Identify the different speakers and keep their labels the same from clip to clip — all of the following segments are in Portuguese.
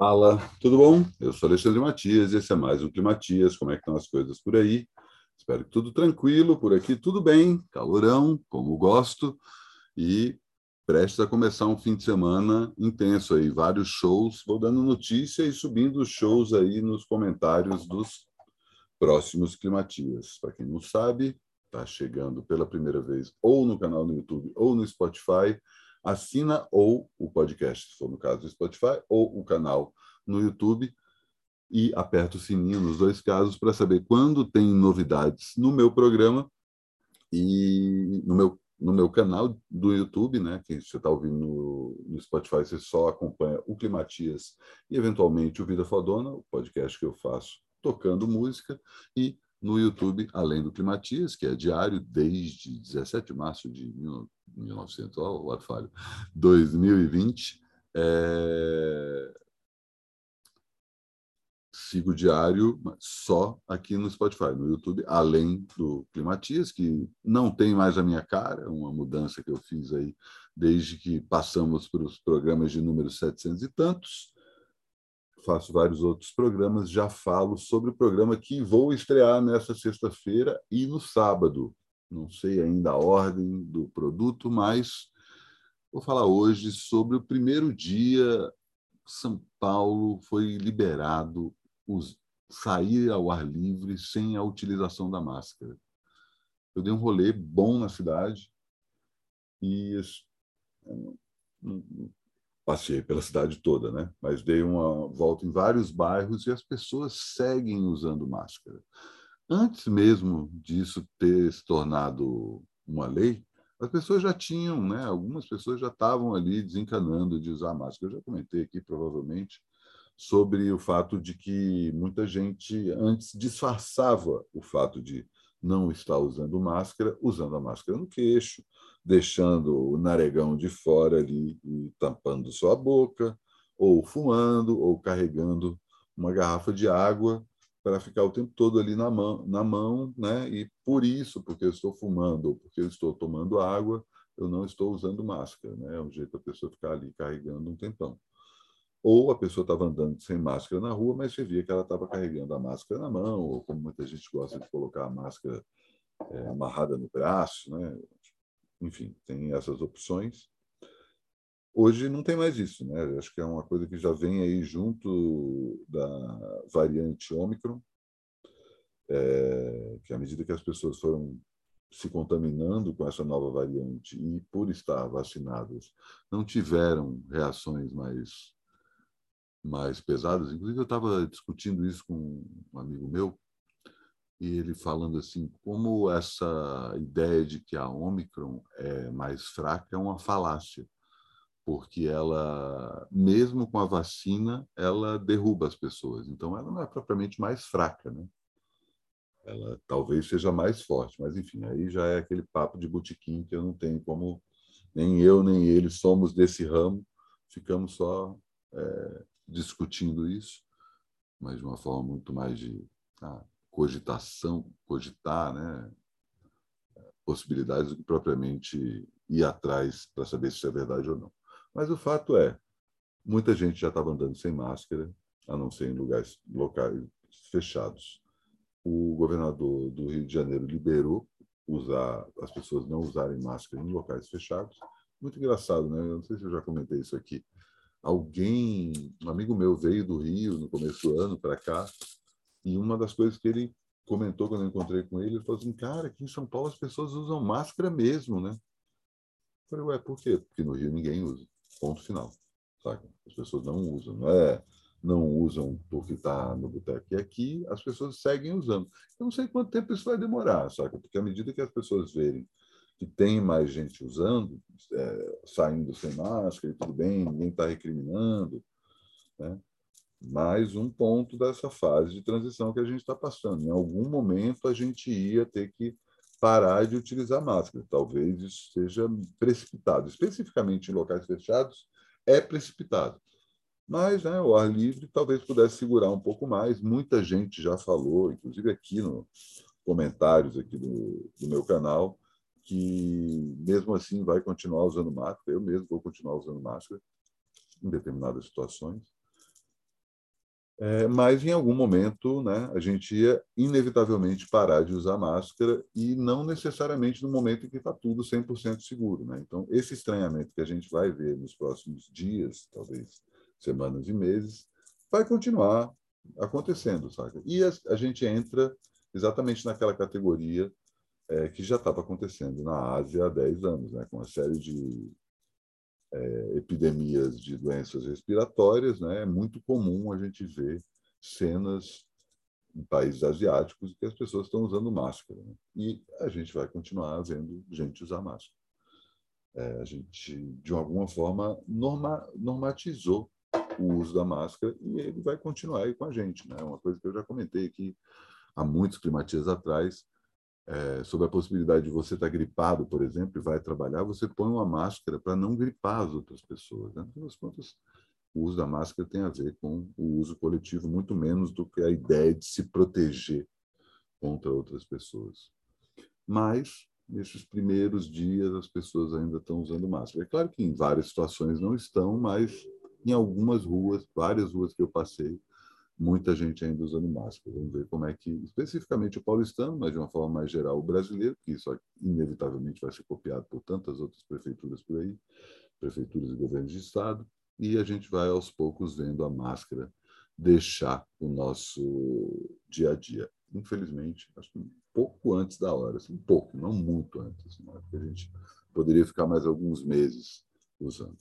Speaker 1: Fala, tudo bom? Eu sou Alexandre Matias e esse é mais um Climatias. Como é que estão as coisas por aí? Espero que tudo tranquilo, por aqui tudo bem, calorão, como gosto, e prestes a começar um fim de semana intenso aí, vários shows. Vou dando notícia e subindo os shows aí nos comentários dos próximos Climatias. Para quem não sabe, está chegando pela primeira vez ou no canal no YouTube ou no Spotify assina ou o podcast, se for no caso do Spotify, ou o canal no YouTube e aperta o sininho nos dois casos para saber quando tem novidades no meu programa e no meu no meu canal do YouTube, né? Que você está ouvindo no, no, Spotify, você só acompanha o Climatias e eventualmente o Vida Fodona, o podcast que eu faço tocando música, e no YouTube, além do Climatias, que é diário desde 17 de março de 1900, oh, o falho, 2020. É... Sigo diário só aqui no Spotify, no YouTube, além do Climatias, que não tem mais a minha cara, uma mudança que eu fiz aí desde que passamos para os programas de número 700 e tantos faço vários outros programas, já falo sobre o programa que vou estrear nessa sexta-feira e no sábado. Não sei ainda a ordem do produto, mas vou falar hoje sobre o primeiro dia São Paulo foi liberado os, sair ao ar livre sem a utilização da máscara. Eu dei um rolê bom na cidade e passei pela cidade toda, né? Mas dei uma volta em vários bairros e as pessoas seguem usando máscara. Antes mesmo disso ter se tornado uma lei, as pessoas já tinham, né? Algumas pessoas já estavam ali desencanando de usar máscara. Eu já comentei aqui provavelmente sobre o fato de que muita gente antes disfarçava o fato de não estar usando máscara, usando a máscara no queixo, deixando o naregão de fora ali e tampando sua boca, ou fumando, ou carregando uma garrafa de água para ficar o tempo todo ali na mão, na mão, né? E por isso, porque eu estou fumando ou porque eu estou tomando água, eu não estou usando máscara, né? É um jeito da pessoa ficar ali carregando um tempão. Ou a pessoa estava andando sem máscara na rua, mas você via que ela estava carregando a máscara na mão, ou como muita gente gosta de colocar a máscara é, amarrada no braço, né? enfim, tem essas opções. Hoje não tem mais isso, né? Acho que é uma coisa que já vem aí junto da variante Ômicron, é, que à medida que as pessoas foram se contaminando com essa nova variante e por estar vacinadas não tiveram reações mais mais pesadas. Inclusive eu estava discutindo isso com um amigo meu e ele falando assim, como essa ideia de que a Omicron é mais fraca é uma falácia, porque ela, mesmo com a vacina, ela derruba as pessoas. Então, ela não é propriamente mais fraca, né? Ela talvez seja mais forte, mas enfim, aí já é aquele papo de botequim que eu não tenho como, nem eu nem ele somos desse ramo, ficamos só é, discutindo isso, mas de uma forma muito mais de ah, cogitação, cogitar, né? possibilidades do que propriamente ir atrás para saber se isso é verdade ou não. Mas o fato é, muita gente já estava andando sem máscara, a não ser em lugares locais fechados. O governador do Rio de Janeiro liberou usar as pessoas não usarem máscara em locais fechados. Muito engraçado, né? Eu não sei se eu já comentei isso aqui. Alguém, um amigo meu veio do Rio no começo do ano para cá e uma das coisas que ele comentou quando eu encontrei com ele, ele falou assim, cara, aqui em São Paulo as pessoas usam máscara mesmo, né? Eu falei, ué, por quê? Porque no Rio ninguém usa. Ponto final. Saca? As pessoas não usam. Não é não usam porque está no boteco. E aqui as pessoas seguem usando. Eu não sei quanto tempo isso vai demorar, saca? Porque à medida que as pessoas verem que tem mais gente usando, é, saindo sem máscara e tudo bem, ninguém está recriminando, né? mais um ponto dessa fase de transição que a gente está passando. Em algum momento a gente ia ter que parar de utilizar máscara. Talvez isso seja precipitado, especificamente em locais fechados, é precipitado. Mas né, o ar livre talvez pudesse segurar um pouco mais. Muita gente já falou, inclusive aqui nos comentários aqui do, do meu canal, que mesmo assim vai continuar usando máscara. Eu mesmo vou continuar usando máscara em determinadas situações É, mas em algum momento né, a gente ia inevitavelmente parar de usar máscara e não necessariamente no momento em que está tudo 100% seguro. Né? Então, esse estranhamento que a gente vai ver nos próximos dias, talvez semanas e meses, vai continuar acontecendo. Saca? E a, a gente entra exatamente naquela categoria é, que já estava acontecendo na Ásia há 10 anos, né, com uma série de é, epidemias de doenças respiratórias. Né, é muito comum a gente ver cenas em países asiáticos que as pessoas estão usando máscara. Né, e a gente vai continuar vendo gente usar máscara. É, a gente, de alguma forma, norma, normatizou o uso da máscara e ele vai continuar aí com a gente. Né? Uma coisa que eu já comentei aqui há muitos climatias atrás, é, sobre a possibilidade de você estar gripado, por exemplo, e vai trabalhar, você põe uma máscara para não gripar as outras pessoas. Né? Afinal contas, o uso da máscara tem a ver com o uso coletivo, muito menos do que a ideia de se proteger contra outras pessoas. Mas, nesses primeiros dias, as pessoas ainda estão usando máscara. É claro que em várias situações não estão, mas em algumas ruas, várias ruas que eu passei, muita gente ainda usando máscara. Vamos ver como é que, especificamente o paulistano, mas de uma forma mais geral o brasileiro, que isso inevitavelmente vai ser copiado por tantas outras prefeituras por aí, prefeituras e governos de estado, e a gente vai aos poucos vendo a máscara deixar o nosso dia a dia. Infelizmente, acho que um pouco antes da hora, assim, um pouco, não muito antes, né? porque a gente poderia ficar mais alguns meses usando.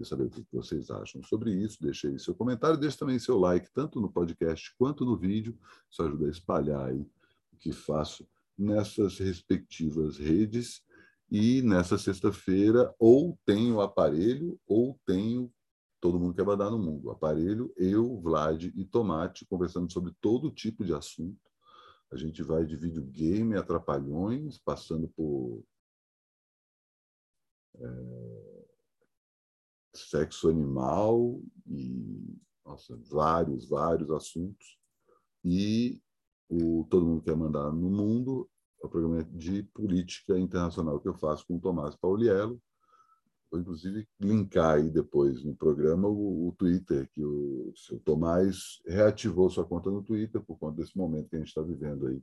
Speaker 1: Queria saber o que vocês acham sobre isso. Deixe aí seu comentário, deixe também seu like, tanto no podcast quanto no vídeo. Isso ajuda a espalhar aí o que faço nessas respectivas redes. E nessa sexta-feira, ou tenho aparelho, ou tenho Todo Mundo Quer Badar no Mundo. Aparelho, eu, Vlad e Tomate, conversando sobre todo tipo de assunto. A gente vai de videogame a trapalhões, passando por. É sexo animal e nossa, vários, vários assuntos. E o Todo Mundo Quer Mandar no Mundo é o programa de política internacional que eu faço com o Tomás Pauliello. Vou, inclusive, linkar aí depois no programa o, o Twitter, que o, o Tomás reativou sua conta no Twitter por conta desse momento que a gente está vivendo aí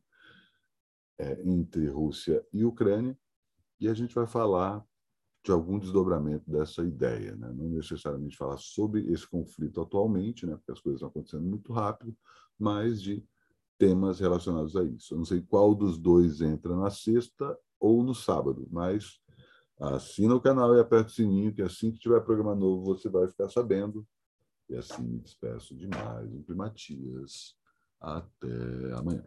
Speaker 1: é, entre Rússia e Ucrânia. E a gente vai falar de algum desdobramento dessa ideia, né? não necessariamente falar sobre esse conflito atualmente, né? porque as coisas estão acontecendo muito rápido, mas de temas relacionados a isso. Eu não sei qual dos dois entra na sexta ou no sábado, mas assina o canal e aperta o sininho, que assim que tiver programa novo você vai ficar sabendo. E assim me despeço de mais um Primatias. Até amanhã.